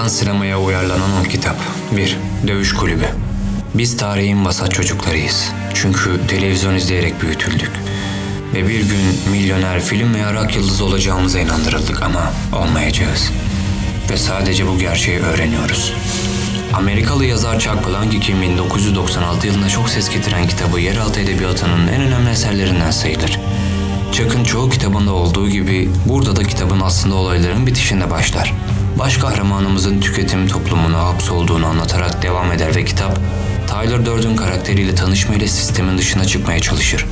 Sonradan sinemaya uyarlanan o kitap. 1. Dövüş Kulübü. Biz tarihin vasat çocuklarıyız. Çünkü televizyon izleyerek büyütüldük. Ve bir gün milyoner film veya rock yıldızı olacağımıza inandırıldık ama olmayacağız. Ve sadece bu gerçeği öğreniyoruz. Amerikalı yazar Chuck Palahniuk'in 1996 yılında çok ses getiren kitabı yeraltı edebiyatının en önemli eserlerinden sayılır. Chuck'ın çoğu kitabında olduğu gibi burada da kitabın aslında olayların bitişinde başlar. Baş kahramanımızın tüketim toplumuna hapsolduğunu anlatarak devam eder ve kitap Tyler Durden karakteriyle tanışmayla sistemin dışına çıkmaya çalışır.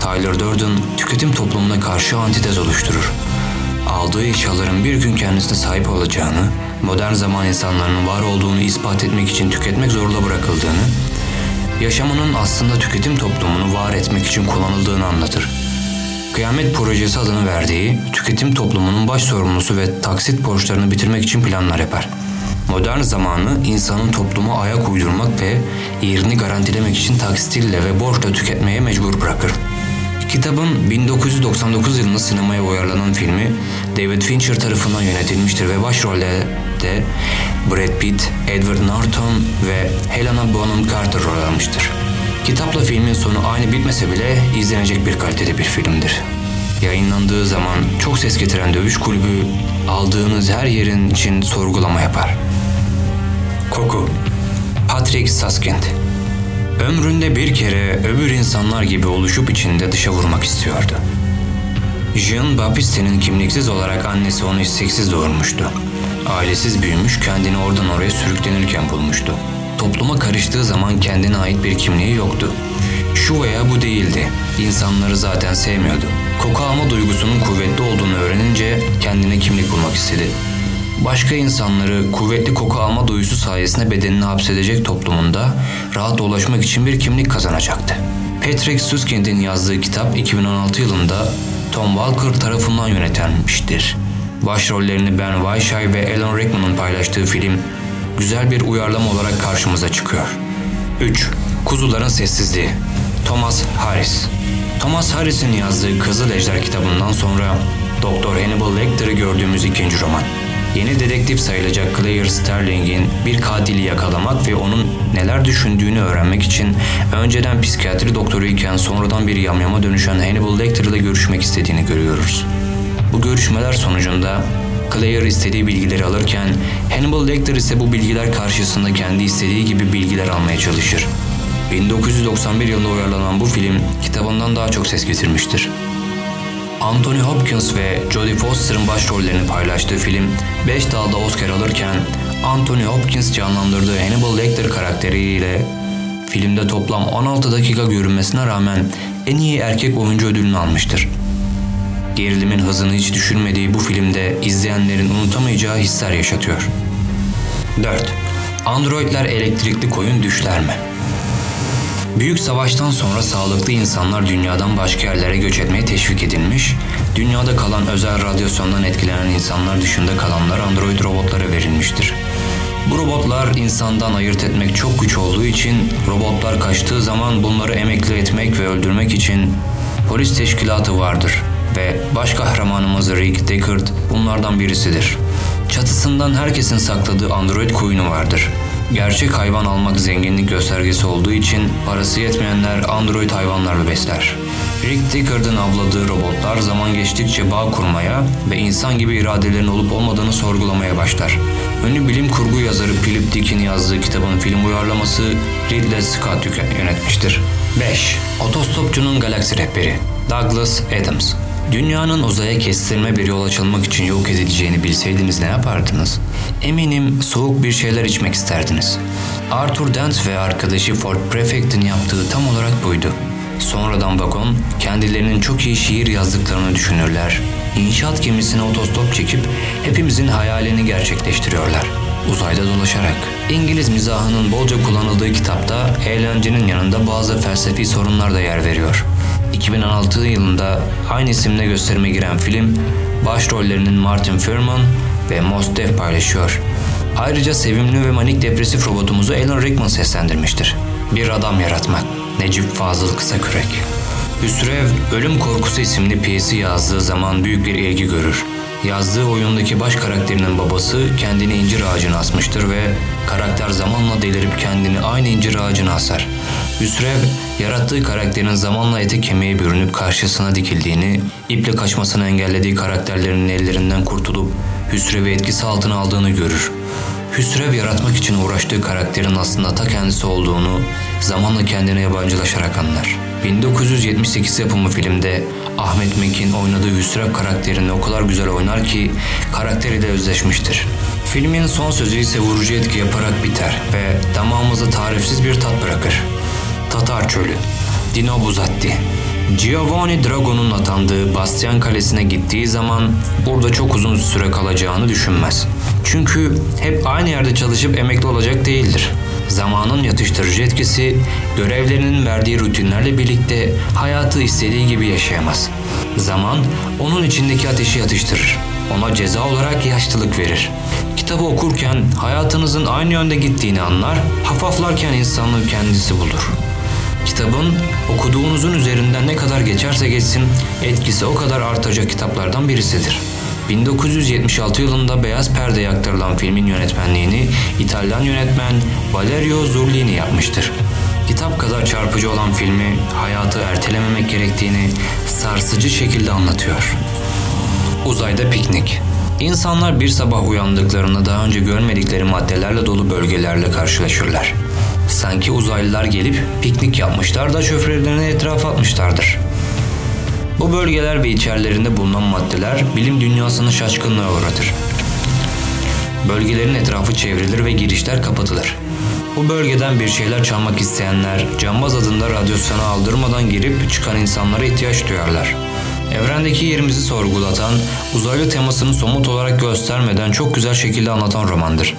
Tyler Durden tüketim toplumuna karşı antitez oluşturur. Aldığı eşyaların bir gün kendisine sahip olacağını, modern zaman insanlarının var olduğunu ispat etmek için tüketmek zorunda bırakıldığını, yaşamının aslında tüketim toplumunu var etmek için kullanıldığını anlatır. Kıyamet Projesi adını verdiği, tüketim toplumunun baş sorumlusu ve taksit borçlarını bitirmek için planlar yapar. Modern zamanı insanın topluma ayak uydurmak ve yerini garantilemek için taksitille ve borçla tüketmeye mecbur bırakır. Kitabın 1999 yılında sinemaya uyarlanan filmi David Fincher tarafından yönetilmiştir ve başrollerde Brad Pitt, Edward Norton ve Helena Bonham Carter rol almıştır. Kitapla filmin sonu aynı bitmese bile izlenecek bir kalitede bir filmdir. Yayınlandığı zaman çok ses getiren dövüş kulübü aldığınız her yerin için sorgulama yapar. Koku Patrick Saskind Ömründe bir kere öbür insanlar gibi oluşup içinde dışa vurmak istiyordu. Jean Baptiste'nin kimliksiz olarak annesi onu isteksiz doğurmuştu. Ailesiz büyümüş, kendini oradan oraya sürüklenirken bulmuştu. Topluma karıştığı zaman kendine ait bir kimliği yoktu. Şu veya bu değildi. İnsanları zaten sevmiyordu. Koku alma duygusunun kuvvetli olduğunu öğrenince kendine kimlik bulmak istedi. Başka insanları kuvvetli koku alma duyusu sayesinde bedenini hapsedecek toplumunda rahat dolaşmak için bir kimlik kazanacaktı. Patrick Suskind'in yazdığı kitap 2016 yılında Tom Walker tarafından yönetilmiştir. Başrollerini Ben Whishaw ve Alan Rickman'ın paylaştığı film güzel bir uyarlama olarak karşımıza çıkıyor. 3. Kuzuların Sessizliği Thomas Harris Thomas Harris'in yazdığı Kızıl Ejder kitabından sonra Doktor Hannibal Lecter'ı gördüğümüz ikinci roman. Yeni dedektif sayılacak Claire Sterling'in bir katili yakalamak ve onun neler düşündüğünü öğrenmek için önceden psikiyatri doktoruyken sonradan bir yamyama dönüşen Hannibal Lecter ile görüşmek istediğini görüyoruz. Bu görüşmeler sonucunda Claire istediği bilgileri alırken Hannibal Lecter ise bu bilgiler karşısında kendi istediği gibi bilgiler almaya çalışır. 1991 yılında uyarlanan bu film kitabından daha çok ses getirmiştir. Anthony Hopkins ve Jodie Foster'ın başrollerini paylaştığı film 5 dalda Oscar alırken Anthony Hopkins canlandırdığı Hannibal Lecter karakteriyle filmde toplam 16 dakika görünmesine rağmen en iyi erkek oyuncu ödülünü almıştır. Gerilimin hızını hiç düşürmediği bu filmde izleyenlerin unutamayacağı hisler yaşatıyor. 4. Androidler elektrikli koyun düşler mi? Büyük savaştan sonra sağlıklı insanlar dünyadan başka yerlere göç etmeye teşvik edilmiş, dünyada kalan özel radyasyondan etkilenen insanlar dışında kalanlar android robotlara verilmiştir. Bu robotlar insandan ayırt etmek çok güç olduğu için robotlar kaçtığı zaman bunları emekli etmek ve öldürmek için polis teşkilatı vardır ve baş kahramanımız Rick Deckard bunlardan birisidir. Çatısından herkesin sakladığı android koyunu vardır. Gerçek hayvan almak zenginlik göstergesi olduğu için parası yetmeyenler android hayvanlarla besler. Rick Deckard'ın avladığı robotlar zaman geçtikçe bağ kurmaya ve insan gibi iradelerin olup olmadığını sorgulamaya başlar. Ünlü bilim kurgu yazarı Philip Dick'in yazdığı kitabın film uyarlaması Ridley Scott yönetmiştir. 5. Otostopçunun Galaksi Rehberi Douglas Adams Dünyanın uzaya kestirme bir yol açılmak için yok edileceğini bilseydiniz ne yapardınız? Eminim soğuk bir şeyler içmek isterdiniz. Arthur Dent ve arkadaşı Ford Prefect'in yaptığı tam olarak buydu. Sonradan vagon kendilerinin çok iyi şiir yazdıklarını düşünürler. İnşaat gemisine otostop çekip hepimizin hayalini gerçekleştiriyorlar. Uzayda dolaşarak. İngiliz mizahının bolca kullanıldığı kitapta eğlencenin yanında bazı felsefi sorunlar da yer veriyor. 2016 yılında aynı isimle gösterime giren film başrollerinin Martin Freeman ve Mos Def paylaşıyor. Ayrıca sevimli ve manik depresif robotumuzu Alan Rickman seslendirmiştir. Bir adam yaratmak. Necip Fazıl Kısakürek. Hüsrev, Ölüm Korkusu isimli piyesi yazdığı zaman büyük bir ilgi görür. Yazdığı oyundaki baş karakterinin babası kendini incir ağacına asmıştır ve karakter zamanla delirip kendini aynı incir ağacına asar. Hüsrev, yarattığı karakterin zamanla ete kemiğe bürünüp karşısına dikildiğini, iple kaçmasını engellediği karakterlerinin ellerinden kurtulup Hüsrev'i etkisi altına aldığını görür. Hüsrev yaratmak için uğraştığı karakterin aslında ta kendisi olduğunu zamanla kendine yabancılaşarak anlar. 1978 yapımı filmde Ahmet Mekin oynadığı Hüsrev karakterini o kadar güzel oynar ki karakteri de özleşmiştir. Filmin son sözü ise vurucu etki yaparak biter ve damağımızda tarifsiz bir tat bırakır. Tatar Çölü Dino Buzzati Giovanni Drago'nun atandığı Bastian Kalesi'ne gittiği zaman burada çok uzun süre kalacağını düşünmez. Çünkü hep aynı yerde çalışıp emekli olacak değildir. Zamanın yatıştırıcı etkisi görevlerinin verdiği rutinlerle birlikte hayatı istediği gibi yaşayamaz. Zaman onun içindeki ateşi yatıştırır. Ona ceza olarak yaşlılık verir. Kitabı okurken hayatınızın aynı yönde gittiğini anlar, hafaflarken insanlığı kendisi bulur. Kitabın okuduğunuzun üzerinden ne kadar geçerse geçsin etkisi o kadar artacak kitaplardan birisidir. 1976 yılında beyaz perdeye aktarılan filmin yönetmenliğini İtalyan yönetmen Valerio Zurlini yapmıştır. Kitap kadar çarpıcı olan filmi hayatı ertelememek gerektiğini sarsıcı şekilde anlatıyor. Uzayda piknik. İnsanlar bir sabah uyandıklarında daha önce görmedikleri maddelerle dolu bölgelerle karşılaşırlar. Sanki uzaylılar gelip piknik yapmışlar da çöplerini etrafa atmışlardır. Bu bölgeler ve içerilerinde bulunan maddeler bilim dünyasını şaşkınlığa uğratır. Bölgelerin etrafı çevrilir ve girişler kapatılır. Bu bölgeden bir şeyler çalmak isteyenler cambaz adında radyasyona aldırmadan girip çıkan insanlara ihtiyaç duyarlar. Evrendeki yerimizi sorgulatan, uzaylı temasını somut olarak göstermeden çok güzel şekilde anlatan romandır.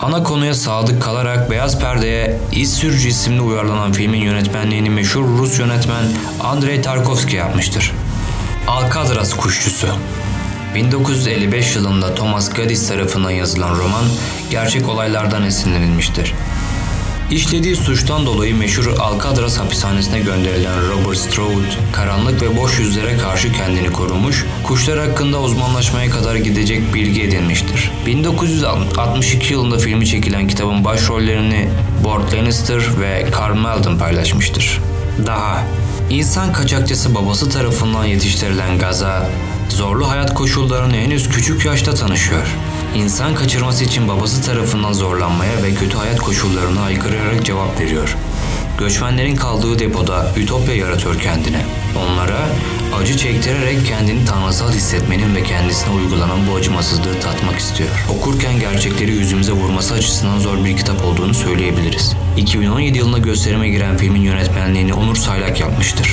Ana konuya sadık kalarak Beyaz Perde'ye İz Sürücü isimli uyarlanan filmin yönetmenliğini meşhur Rus yönetmen Andrei Tarkovski yapmıştır. Alcatraz Kuşçusu 1955 yılında Thomas Gaddis tarafından yazılan roman gerçek olaylardan esinlenilmiştir. İşlediği suçtan dolayı meşhur Alcatraz hapishanesine gönderilen Robert Stroud, karanlık ve boş yüzlere karşı kendini korumuş, kuşlar hakkında uzmanlaşmaya kadar gidecek bilgi edinmiştir. 1962 yılında filmi çekilen kitabın başrollerini Burt Lannister ve Carl Malden paylaşmıştır. Daha, insan kaçakçısı babası tarafından yetiştirilen Gaza, zorlu hayat koşullarını henüz küçük yaşta tanışıyor. İnsan kaçırması için babası tarafından zorlanmaya ve kötü hayat koşullarına aykırarak cevap veriyor. Göçmenlerin kaldığı depoda ütopya yaratıyor kendine. Onlara acı çektirerek kendini tanrısal hissetmenin ve kendisine uygulanan bu acımasızlığı tatmak istiyor. Okurken gerçekleri yüzümüze vurması açısından zor bir kitap olduğunu söyleyebiliriz. 2017 yılında gösterime giren filmin yönetmenliğini Onur Saylak yapmıştır.